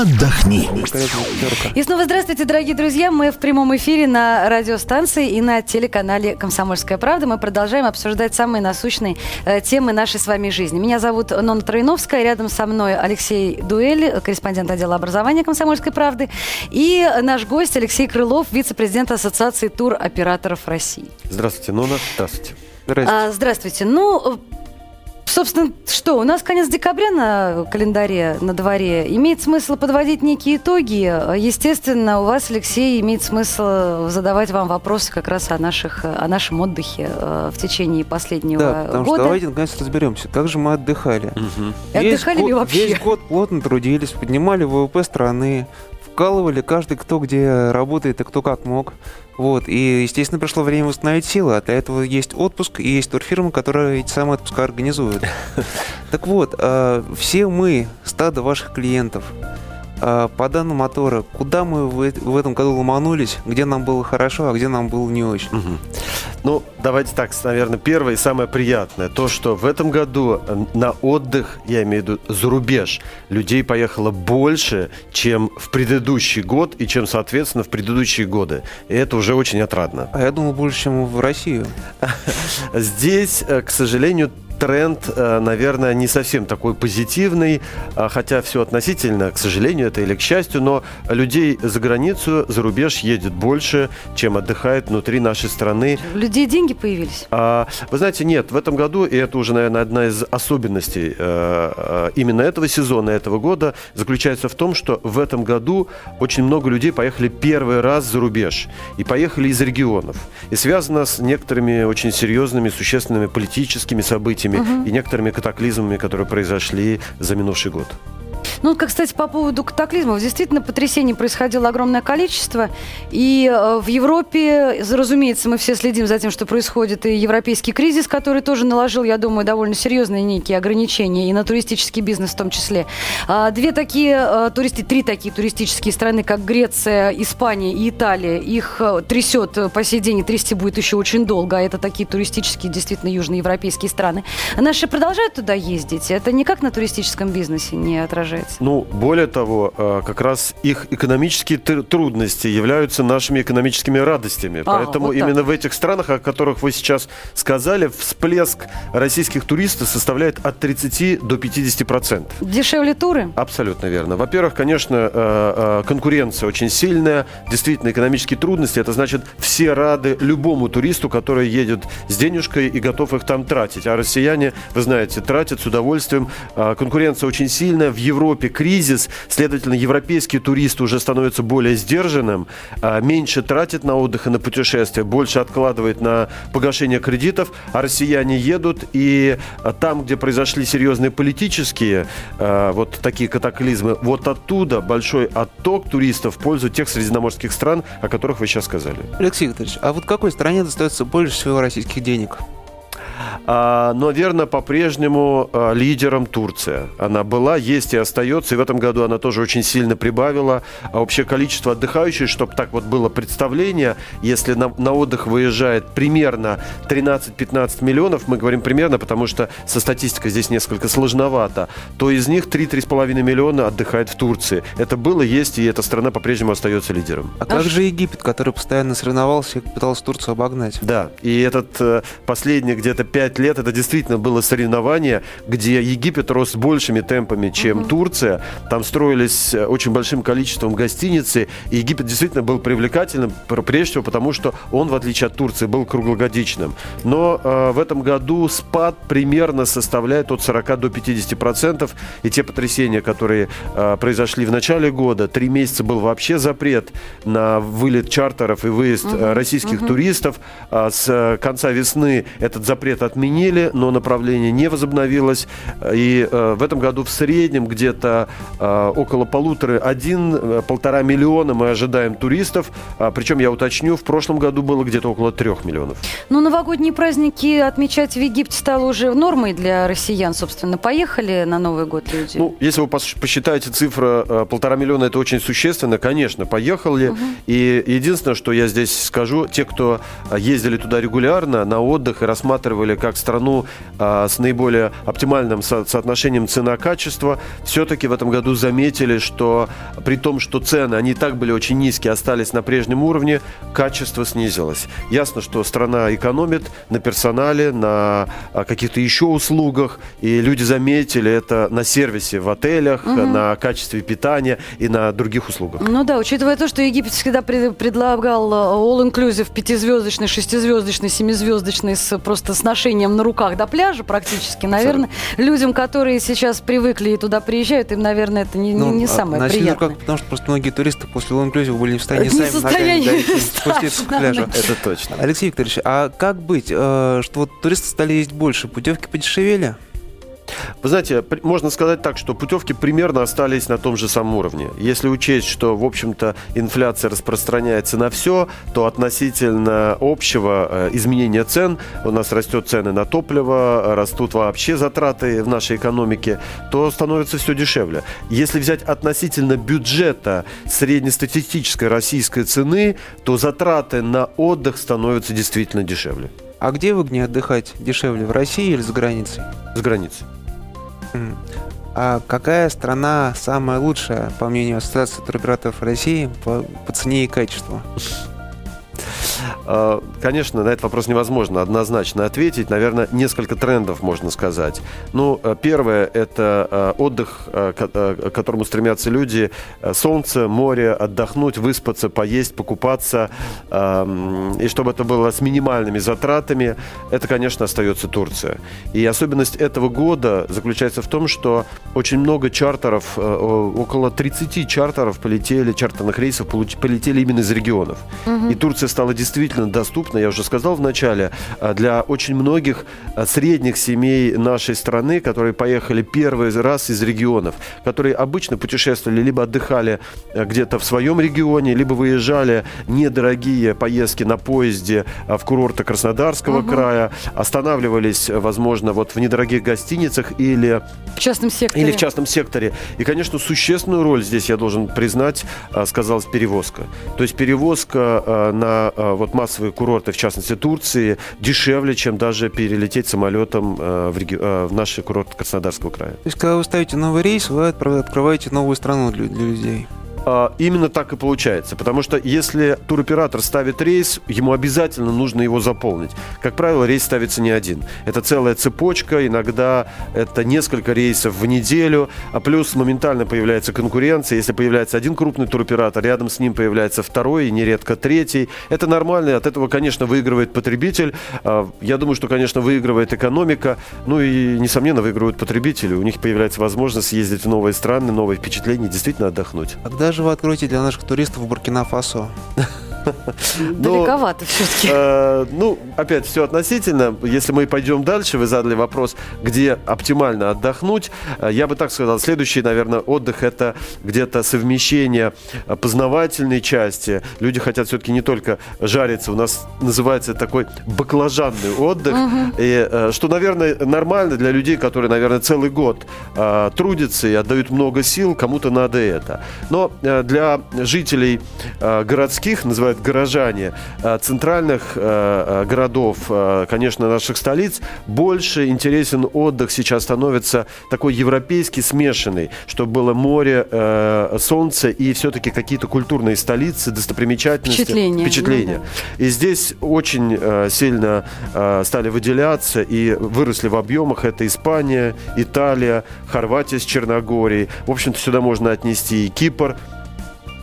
отдохни. И снова здравствуйте, дорогие друзья. Мы в прямом эфире на радиостанции и на телеканале «Комсомольская правда». Мы продолжаем обсуждать самые насущные э, темы нашей с вами жизни. Меня зовут Нона Троиновская. Рядом со мной Алексей Дуэль, корреспондент отдела образования «Комсомольской правды». И наш гость Алексей Крылов, вице-президент Ассоциации туроператоров России. Здравствуйте, Нона. Здравствуйте. Здравствуйте. А, здравствуйте. Ну, Собственно, что, у нас конец декабря на календаре, на дворе. Имеет смысл подводить некие итоги. Естественно, у вас, Алексей, имеет смысл задавать вам вопросы как раз о, наших, о нашем отдыхе э, в течение последнего да, потому года. Что давайте наконец разберемся, как же мы отдыхали. Угу. Весь отдыхали год, ли вообще? Весь год плотно трудились, поднимали ВВП страны, вкалывали каждый кто где работает и кто как мог. Вот, и, естественно, пришло время восстановить силы, а для этого есть отпуск и есть турфирмы, которые эти самые отпуска организуют. Так вот, а, все мы, стадо ваших клиентов, а, по данным мотора, куда мы в этом году ломанулись, где нам было хорошо, а где нам было не очень? Угу. Ну, давайте так, наверное, первое и самое приятное. То, что в этом году э, на отдых, я имею в виду за рубеж, людей поехало больше, чем в предыдущий год и чем, соответственно, в предыдущие годы. И это уже очень отрадно. А я думал, больше, чем в Россию. Здесь, э, к сожалению, тренд, э, наверное, не совсем такой позитивный, а, хотя все относительно, к сожалению, это или к счастью, но людей за границу, за рубеж едет больше, чем отдыхает внутри нашей страны. У людей деньги появились? А, вы знаете, нет, в этом году, и это уже, наверное, одна из особенностей э, э, именно этого сезона, этого года, заключается в том, что в этом году очень много людей поехали первый раз за рубеж и поехали из регионов. И связано с некоторыми очень серьезными, существенными политическими событиями, событиями угу. и некоторыми катаклизмами, которые произошли за минувший год. Ну, как, кстати, по поводу катаклизмов. Действительно, потрясений происходило огромное количество. И э, в Европе, разумеется, мы все следим за тем, что происходит. И европейский кризис, который тоже наложил, я думаю, довольно серьезные некие ограничения. И на туристический бизнес в том числе. А, две такие, э, туристи, три такие туристические страны, как Греция, Испания и Италия, их э, трясет по сей день, и трясти будет еще очень долго. А это такие туристические, действительно, южноевропейские страны. Наши продолжают туда ездить? Это никак на туристическом бизнесе не отражается? Ну, более того, э, как раз их экономические трудности являются нашими экономическими радостями. А, Поэтому вот именно в этих странах, о которых вы сейчас сказали, всплеск российских туристов составляет от 30 до 50 процентов. Дешевле туры? Абсолютно верно. Во-первых, конечно, э, э, конкуренция очень сильная, действительно экономические трудности. Это значит, все рады любому туристу, который едет с денежкой и готов их там тратить. А россияне, вы знаете, тратят с удовольствием. Конкуренция очень сильная. В Европе Европе кризис, следовательно, европейский турист уже становится более сдержанным, а, меньше тратит на отдых и на путешествия, больше откладывает на погашение кредитов, а россияне едут, и там, где произошли серьезные политические а, вот такие катаклизмы, вот оттуда большой отток туристов в пользу тех средиземноморских стран, о которых вы сейчас сказали. Алексей Викторович, а вот какой стране достается больше всего российских денег? А, но, наверное, по-прежнему а, лидером Турция. Она была, есть и остается, и в этом году она тоже очень сильно прибавила. А общее количество отдыхающих, чтобы так вот было представление, если на, на отдых выезжает примерно 13-15 миллионов, мы говорим примерно, потому что со статистикой здесь несколько сложновато, то из них 3-3,5 миллиона отдыхает в Турции. Это было, есть, и эта страна по-прежнему остается лидером. А как же Египет, который постоянно соревновался и пытался Турцию обогнать? Да, и этот э, последний где-то 5 лет это действительно было соревнование, где Египет рос большими темпами, чем угу. Турция. Там строились э, очень большим количеством гостиницы, и Египет действительно был привлекательным, прежде всего потому, что он, в отличие от Турции, был круглогодичным. Но э, в этом году спад примерно составляет от 40 до 50 процентов, и те потрясения, которые э, произошли в начале года, три месяца был вообще запрет на вылет чартеров и выезд угу. российских угу. туристов. А с конца весны этот запрет отменили отменили, но направление не возобновилось. И э, в этом году в среднем где-то э, около полутора, один-полтора миллиона мы ожидаем туристов. А, причем, я уточню, в прошлом году было где-то около трех миллионов. Ну, новогодние праздники отмечать в Египте стало уже нормой для россиян, собственно. Поехали на Новый год люди? Ну, если вы посчитаете цифра э, полтора миллиона, это очень существенно, конечно, поехали. Угу. И единственное, что я здесь скажу, те, кто ездили туда регулярно на отдых и рассматривали рассматривали как страну а, с наиболее оптимальным со- соотношением цена-качество, все-таки в этом году заметили, что при том, что цены, они так были очень низкие, остались на прежнем уровне, качество снизилось. Ясно, что страна экономит на персонале, на а, каких-то еще услугах, и люди заметили это на сервисе в отелях, угу. на качестве питания и на других услугах. Ну да, учитывая то, что Египет всегда предлагал э, all-inclusive, пятизвездочный, шестизвездочный, семизвездочный с просто с ношением на руках до пляжа практически, наверное, Абсолютно. людям, которые сейчас привыкли и туда приезжают, им, наверное, это не, ну, не, не а самое приятное. Руках, потому что просто многие туристы после all-inclusive были не в состоянии не сами ногами дойти, спуститься к пляжу. Это точно. Алексей Викторович, а как быть, э, что вот туристы стали есть больше, путевки подешевели? Вы знаете, можно сказать так, что путевки примерно остались на том же самом уровне. Если учесть, что, в общем-то, инфляция распространяется на все, то относительно общего э, изменения цен, у нас растет цены на топливо, растут вообще затраты в нашей экономике, то становится все дешевле. Если взять относительно бюджета среднестатистической российской цены, то затраты на отдых становятся действительно дешевле. А где выгоднее отдыхать? Дешевле в России или за границей? За границей. А какая страна самая лучшая, по мнению Ассоциации туроператоров России, по, по цене и качеству? А, конечно, на этот вопрос невозможно однозначно ответить. Наверное, несколько трендов можно сказать. Ну, э, первое – это э, отдых, э, к которому стремятся люди. Солнце, море, отдохнуть, выспаться, поесть, покупаться. И чтобы это было с минимальными затратами, это, конечно, остается Турция. И особенность этого года заключается в том, что очень много чартеров, около 30 чартеров полетели, чартерных рейсов полетели именно из регионов. Угу. И Турция стала действительно действительно доступна, я уже сказал в начале, а, для очень многих а, средних семей нашей страны, которые поехали первый раз из регионов, которые обычно путешествовали, либо отдыхали а, где-то в своем регионе, либо выезжали недорогие поездки на поезде в курорты Краснодарского угу. края, останавливались, возможно, вот в недорогих гостиницах или в частном секторе. Или в частном секторе. И, конечно, существенную роль здесь, я должен признать, сказалась перевозка. То есть перевозка на вот массовые курорты, в частности Турции, дешевле, чем даже перелететь самолетом э, в, реги... э, в наши курорты Краснодарского края. То есть, когда вы ставите новый рейс, вы открываете новую страну для, для людей? А, именно так и получается. Потому что если туроператор ставит рейс, ему обязательно нужно его заполнить. Как правило, рейс ставится не один. Это целая цепочка, иногда это несколько рейсов в неделю, а плюс моментально появляется конкуренция. Если появляется один крупный туроператор, рядом с ним появляется второй и нередко третий. Это нормально, от этого, конечно, выигрывает потребитель. А, я думаю, что, конечно, выигрывает экономика. Ну и, несомненно, выигрывают потребители. У них появляется возможность съездить в новые страны, новые впечатления, действительно отдохнуть. Когда же вы откроете для наших туристов Буркина-Фасо? Далековато все-таки. Э, ну, опять все относительно. Если мы пойдем дальше, вы задали вопрос, где оптимально отдохнуть. Э, я бы так сказал, следующий, наверное, отдых это где-то совмещение познавательной части. Люди хотят все-таки не только жариться. У нас называется такой баклажанный отдых. И, э, что, наверное, нормально для людей, которые, наверное, целый год э, трудятся и отдают много сил. Кому-то надо это. Но для жителей городских, называется называют горожане э, центральных э, э, городов, конечно, наших столиц, больше интересен отдых сейчас становится такой европейский, смешанный, чтобы было море, солнце и все-таки какие-то культурные столицы, достопримечательности. Впечатления. Впечатления. Ну, да. И здесь очень сильно стали выделяться и выросли в объемах. Это Испания, Италия, Хорватия с Черногорией. В общем-то, сюда можно отнести и Кипр,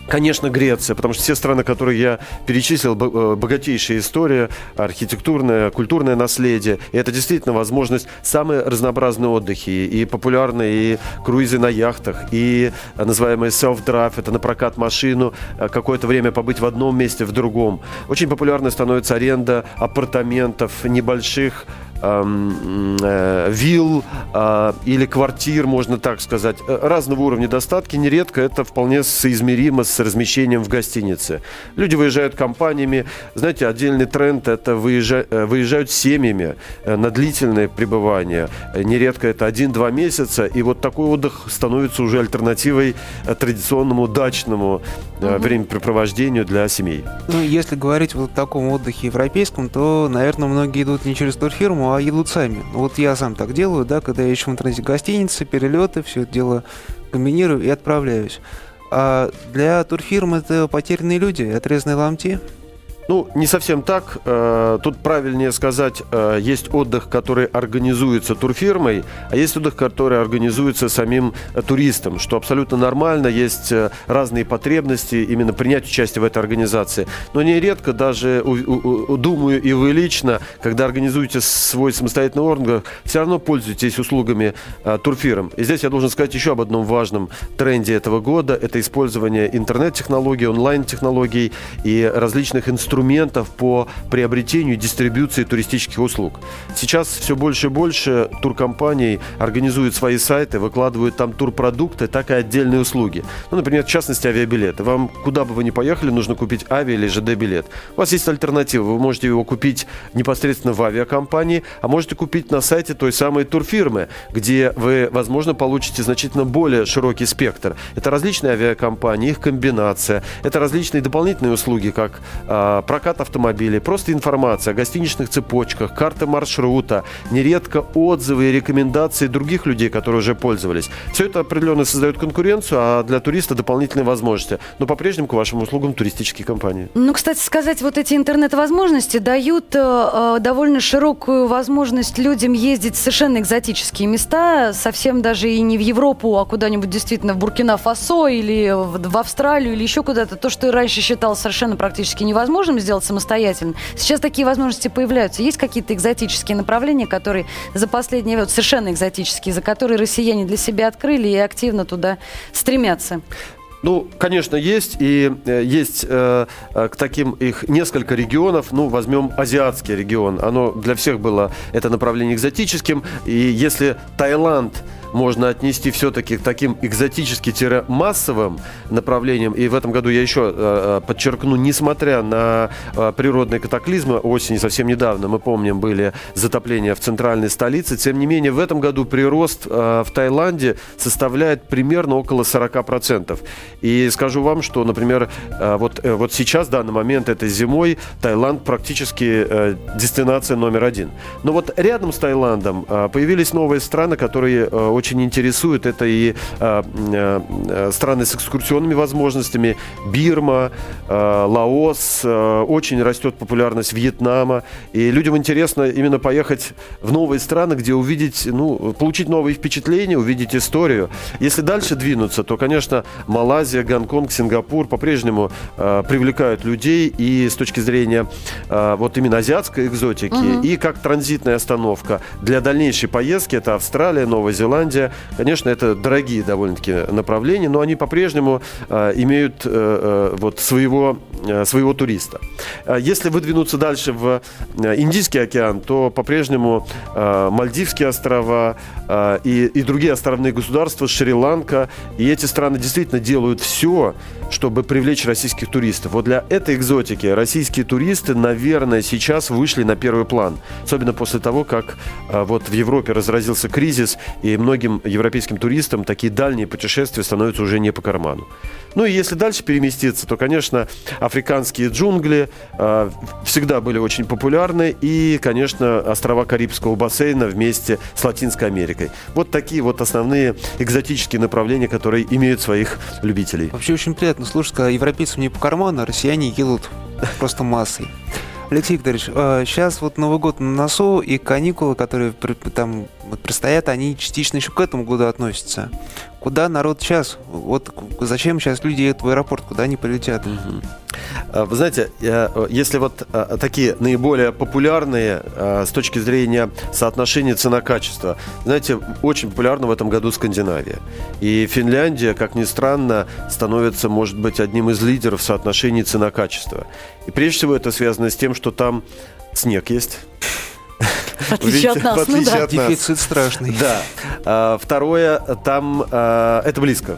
Конечно, Греция, потому что все страны, которые я перечислил, э, богатейшая история, архитектурное, культурное наследие. И это действительно возможность самые разнообразные отдыхи. И популярные и круизы на яхтах, и называемый self-drive, это на прокат машину, э, какое-то время побыть в одном месте, в другом. Очень популярной становится аренда апартаментов небольших, э, вилл э, или квартир, можно так сказать, э, разного уровня достатки. Нередко это вполне соизмеримо с размещением в гостинице. Люди выезжают компаниями. Знаете, отдельный тренд – это выезжа, э, выезжают семьями э, на длительное пребывание. Нередко это один-два месяца. И вот такой отдых становится уже альтернативой традиционному дачному угу. времяпрепровождению для семей. Ну, если говорить вот о таком отдыхе европейском, то, наверное, многие идут не через турфирму, турфирму, а едут сами. Вот я сам так делаю, да, когда я ищу в интернете гостиницы, перелеты, все это дело комбинирую и отправляюсь. А для турфирм это потерянные люди, отрезанные ломти. Ну, не совсем так. Э, тут правильнее сказать, э, есть отдых, который организуется турфирмой, а есть отдых, который организуется самим э, туристом, что абсолютно нормально. Есть разные потребности именно принять участие в этой организации. Но нередко даже, думаю, и вы лично, когда организуете свой самостоятельный орган, все равно пользуетесь услугами турфирм. И здесь я должен сказать еще об одном важном тренде этого года. Это использование интернет-технологий, онлайн-технологий и различных инструментов инструментов по приобретению и дистрибуции туристических услуг. Сейчас все больше и больше туркомпаний организуют свои сайты, выкладывают там турпродукты, так и отдельные услуги. Ну, например, в частности, авиабилеты. Вам куда бы вы ни поехали, нужно купить авиа или ЖД-билет. У вас есть альтернатива. Вы можете его купить непосредственно в авиакомпании, а можете купить на сайте той самой турфирмы, где вы, возможно, получите значительно более широкий спектр. Это различные авиакомпании, их комбинация, это различные дополнительные услуги, как а, прокат автомобилей, просто информация о гостиничных цепочках, карты маршрута, нередко отзывы и рекомендации других людей, которые уже пользовались. Все это определенно создает конкуренцию, а для туриста дополнительные возможности. Но по-прежнему к вашим услугам туристические компании. Ну, кстати сказать, вот эти интернет-возможности дают э, э, довольно широкую возможность людям ездить в совершенно экзотические места, совсем даже и не в Европу, а куда-нибудь действительно в Буркина-Фасо или в, Австралию или еще куда-то. То, что раньше считалось совершенно практически невозможным, можем сделать самостоятельно. Сейчас такие возможности появляются. Есть какие-то экзотические направления, которые за последние вот совершенно экзотические, за которые россияне для себя открыли и активно туда стремятся? Ну, конечно, есть. И э, есть э, э, к таким их несколько регионов. Ну, возьмем азиатский регион. Оно для всех было это направление экзотическим. И если Таиланд можно отнести все-таки к таким экзотически-массовым направлениям. И в этом году я еще э, э, подчеркну, несмотря на э, природные катаклизмы, осени совсем недавно, мы помним, были затопления в центральной столице, тем не менее в этом году прирост в Таиланде составляет примерно около 40%. И скажу вам, что, например, вот, вот сейчас, в данный момент, этой зимой, Таиланд практически дестинация номер один. Но вот рядом с Таиландом появились новые страны, которые очень интересует. Это и э, э, страны с экскурсионными возможностями, Бирма, э, Лаос, э, очень растет популярность Вьетнама. И людям интересно именно поехать в новые страны, где увидеть, ну, получить новые впечатления, увидеть историю. Если дальше двинуться, то, конечно, Малайзия, Гонконг, Сингапур по-прежнему привлекают людей и с точки зрения вот именно азиатской экзотики, угу. и как транзитная остановка для дальнейшей поездки это Австралия, Новая Зеландия, Голландия. Конечно, это дорогие довольно-таки направления, но они по-прежнему э, имеют э, э, вот своего, своего туриста. Если выдвинуться дальше в Индийский океан, то по-прежнему Мальдивские острова и, и другие островные государства, Шри-Ланка, и эти страны действительно делают все, чтобы привлечь российских туристов. Вот для этой экзотики российские туристы, наверное, сейчас вышли на первый план. Особенно после того, как вот в Европе разразился кризис, и многие многим европейским туристам такие дальние путешествия становятся уже не по карману. Ну и если дальше переместиться, то, конечно, африканские джунгли э, всегда были очень популярны. И, конечно, острова Карибского бассейна вместе с Латинской Америкой. Вот такие вот основные экзотические направления, которые имеют своих любителей. Вообще очень приятно слушать, когда европейцам не по карману, а россияне едут просто массой. Алексей Викторович, сейчас а, вот Новый год на носу, и каникулы, которые там предстоят, они частично еще к этому году относятся. Куда народ сейчас? Вот зачем сейчас люди едут в аэропорт, куда они полетят? Угу. Вы знаете, если вот а, такие наиболее популярные а, с точки зрения соотношения цена-качество, знаете, очень популярна в этом году Скандинавия. И Финляндия, как ни странно, становится, может быть, одним из лидеров в соотношении цена-качество. И прежде всего это связано с тем, что там снег есть, в отличие от нас, ну да. Дефицит страшный. Да. А, второе, там а, это близко.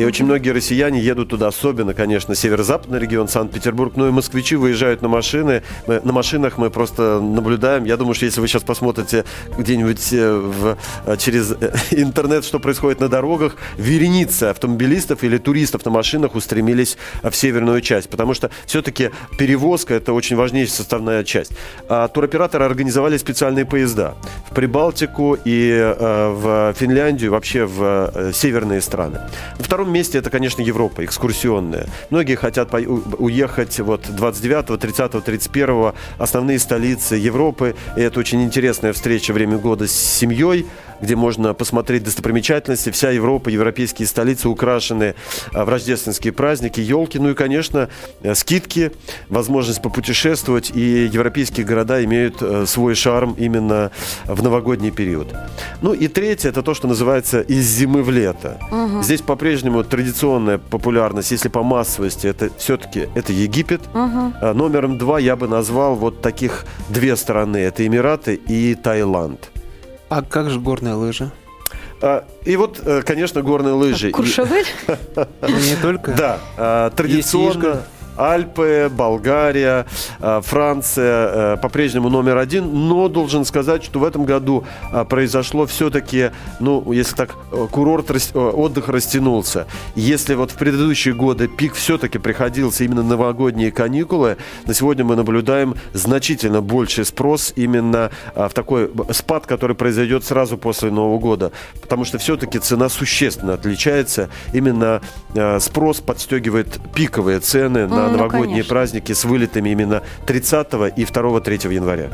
И очень многие россияне едут туда, особенно, конечно, северо-западный регион, Санкт-Петербург. Ну и москвичи выезжают на машины. Мы, на машинах мы просто наблюдаем. Я думаю, что если вы сейчас посмотрите где-нибудь э, в, э, через э, интернет, что происходит на дорогах, вереницы автомобилистов или туристов на машинах устремились в северную часть. Потому что все-таки перевозка – это очень важнейшая составная часть. А туроператоры организовали специальные поезда в Прибалтику и в Финляндию, вообще в северные страны. На втором месте это, конечно, Европа, экскурсионная. Многие хотят уехать вот 29, 30, 31 основные столицы Европы. И это очень интересная встреча время года с семьей где можно посмотреть достопримечательности. Вся Европа, европейские столицы украшены а, в рождественские праздники, елки. Ну и, конечно, э, скидки, возможность попутешествовать. И европейские города имеют э, свой шарм именно в новогодний период. Ну и третье, это то, что называется из зимы в лето. Угу. Здесь по-прежнему традиционная популярность, если по массовости, это все-таки это Египет. Угу. Номером два я бы назвал вот таких две страны. Это Эмираты и Таиланд. А как же горные лыжи? А, и вот, э, конечно, горные лыжи. Куршавель? Не только. Да, а, традиционно. Альпы, Болгария, э, Франция э, по-прежнему номер один, но должен сказать, что в этом году э, произошло все-таки, ну, если так, курорт, отдых растянулся. Если вот в предыдущие годы пик все-таки приходился именно новогодние каникулы, на сегодня мы наблюдаем значительно больший спрос именно в такой спад, который произойдет сразу после Нового года, потому что все-таки цена существенно отличается. Именно спрос подстегивает пиковые цены на ну, новогодние конечно. праздники с вылетами именно 30 и 2-3 января.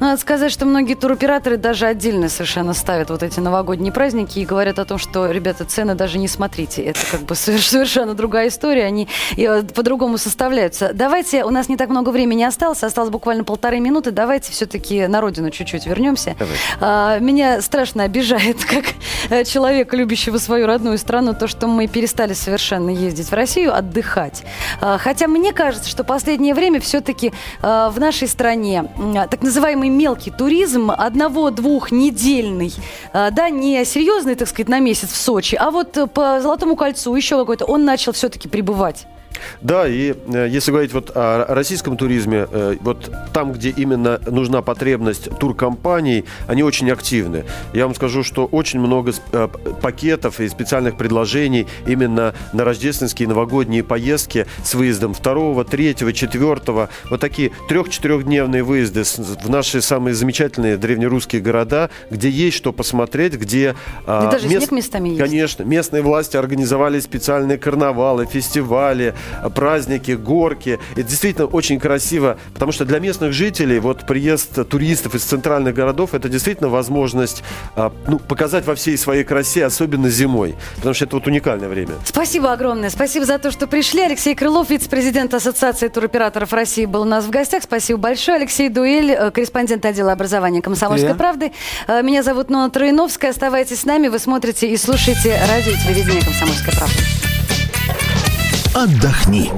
Надо сказать, что многие туроператоры даже отдельно совершенно ставят вот эти новогодние праздники и говорят о том, что, ребята, цены даже не смотрите. Это как бы совершенно другая история, они э, по-другому составляются. Давайте, у нас не так много времени осталось, осталось буквально полторы минуты, давайте все-таки на родину чуть-чуть вернемся. А, меня страшно обижает, как э, человека, любящего свою родную страну, то, что мы перестали совершенно ездить в Россию, отдыхать. А, хотя мне кажется, что последнее время все-таки э, в нашей стране э, так называемый мелкий туризм, одного-двух недельный, э, да, не серьезный, так сказать, на месяц в Сочи, а вот по Золотому кольцу еще какой-то, он начал все-таки прибывать. Да, и э, если говорить вот о российском туризме, э, вот там, где именно нужна потребность туркомпаний, они очень активны. Я вам скажу, что очень много э, пакетов и специальных предложений именно на рождественские новогодние поездки с выездом 2, 3, 4, вот такие трех-четырехдневные выезды в наши самые замечательные древнерусские города, где есть что посмотреть, где... А, даже мест... снег местами есть. Конечно. Местные власти организовали специальные карнавалы, фестивали, праздники, горки. Это действительно очень красиво, потому что для местных жителей вот приезд туристов из центральных городов это действительно возможность а, ну, показать во всей своей красе, особенно зимой, потому что это вот уникальное время. Спасибо огромное. Спасибо за то, что пришли. Алексей Крылов, вице-президент Ассоциации туроператоров России, был у нас в гостях. Спасибо большое. Алексей Дуэль, э, корреспондент отдела образования «Комсомольской Я. правды». Э, меня зовут Нона Троиновская. Оставайтесь с нами. Вы смотрите и слушаете радио и телевидение «Комсомольская правда». Отдохни.